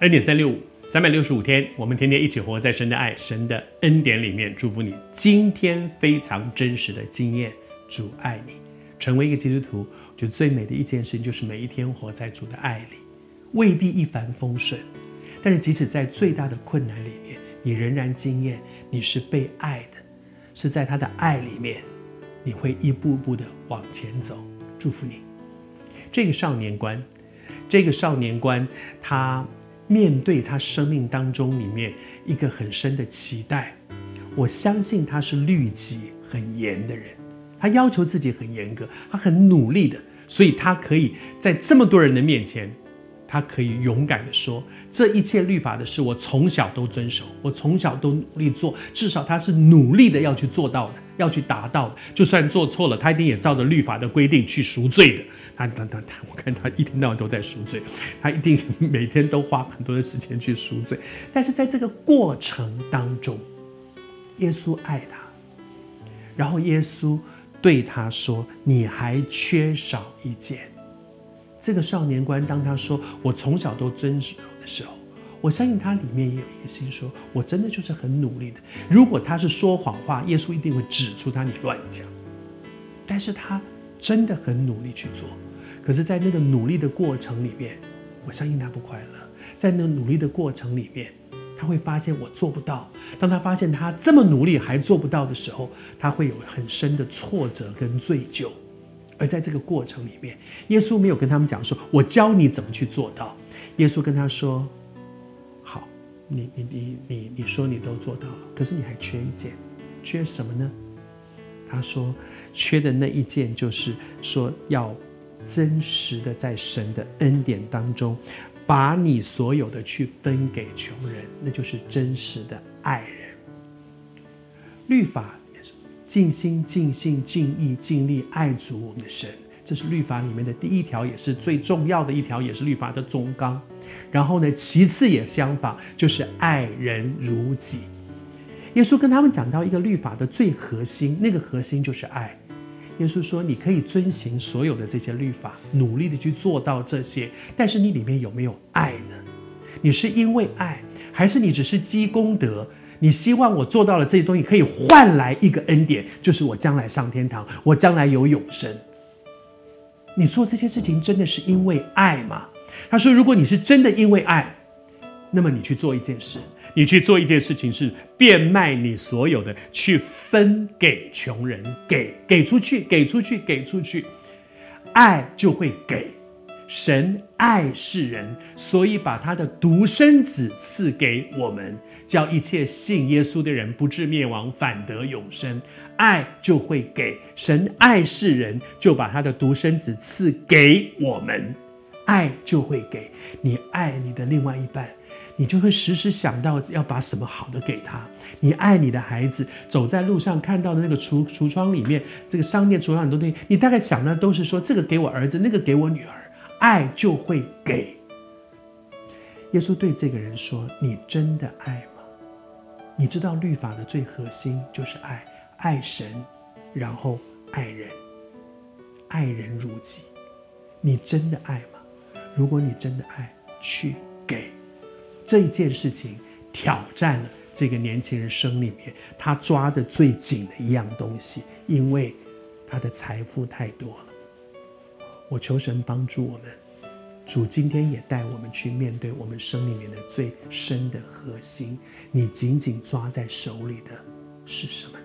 恩典三六五，三百六十五天，我们天天一起活在神的爱、神的恩典里面。祝福你今天非常真实的经验，主爱你，成为一个基督徒。我觉得最美的一件事情就是每一天活在主的爱里，未必一帆风顺，但是即使在最大的困难里面，你仍然经验你是被爱的，是在他的爱里面，你会一步步的往前走。祝福你，这个少年官，这个少年官，他。面对他生命当中里面一个很深的期待，我相信他是律己很严的人，他要求自己很严格，他很努力的，所以他可以在这么多人的面前，他可以勇敢的说，这一切律法的事我从小都遵守，我从小都努力做，至少他是努力的要去做到的，要去达到，就算做错了，他一定也照着律法的规定去赎罪的。他他他他，我看他一天到晚都在赎罪，他一定每天都花很多的时间去赎罪。但是在这个过程当中，耶稣爱他，然后耶稣对他说：“你还缺少一件。”这个少年官当他说“我从小都遵守”的时候，我相信他里面也有一个心说：“我真的就是很努力的。”如果他是说谎话，耶稣一定会指出他你乱讲。但是他真的很努力去做。可是，在那个努力的过程里面，我相信他不快乐。在那努力的过程里面，他会发现我做不到。当他发现他这么努力还做不到的时候，他会有很深的挫折跟罪疚。而在这个过程里面，耶稣没有跟他们讲说：“我教你怎么去做到。”耶稣跟他说：“，你你你你你说你都做到了，可是你还缺一件，缺什么呢？”他说：“缺的那一件就是说要。”真实的在神的恩典当中，把你所有的去分给穷人，那就是真实的爱人。律法尽心、尽性、尽意、尽力爱主我们的神，这是律法里面的第一条，也是最重要的一条，也是律法的总纲。然后呢，其次也相反，就是爱人如己。耶稣跟他们讲到一个律法的最核心，那个核心就是爱。耶稣说：“你可以遵行所有的这些律法，努力的去做到这些，但是你里面有没有爱呢？你是因为爱，还是你只是积功德？你希望我做到了这些东西，可以换来一个恩典，就是我将来上天堂，我将来有永生。你做这些事情真的是因为爱吗？”他说：“如果你是真的因为爱，那么你去做一件事。”你去做一件事情，是变卖你所有的，去分给穷人，给给出去，给出去，给出去，爱就会给。神爱世人，所以把他的独生子赐给我们，叫一切信耶稣的人不至灭亡，反得永生。爱就会给。神爱世人，就把他的独生子赐给我们，爱就会给。你爱你的另外一半。你就会时时想到要把什么好的给他。你爱你的孩子，走在路上看到的那个橱橱窗里面，这个商店橱窗很多东西，你大概想的都是说这个给我儿子，那个给我女儿。爱就会给。耶稣对这个人说：“你真的爱吗？你知道律法的最核心就是爱，爱神，然后爱人，爱人如己。你真的爱吗？如果你真的爱，去给。”这一件事情挑战了这个年轻人生里面他抓的最紧的一样东西，因为他的财富太多了。我求神帮助我们，主今天也带我们去面对我们生里面的最深的核心。你紧紧抓在手里的是什么？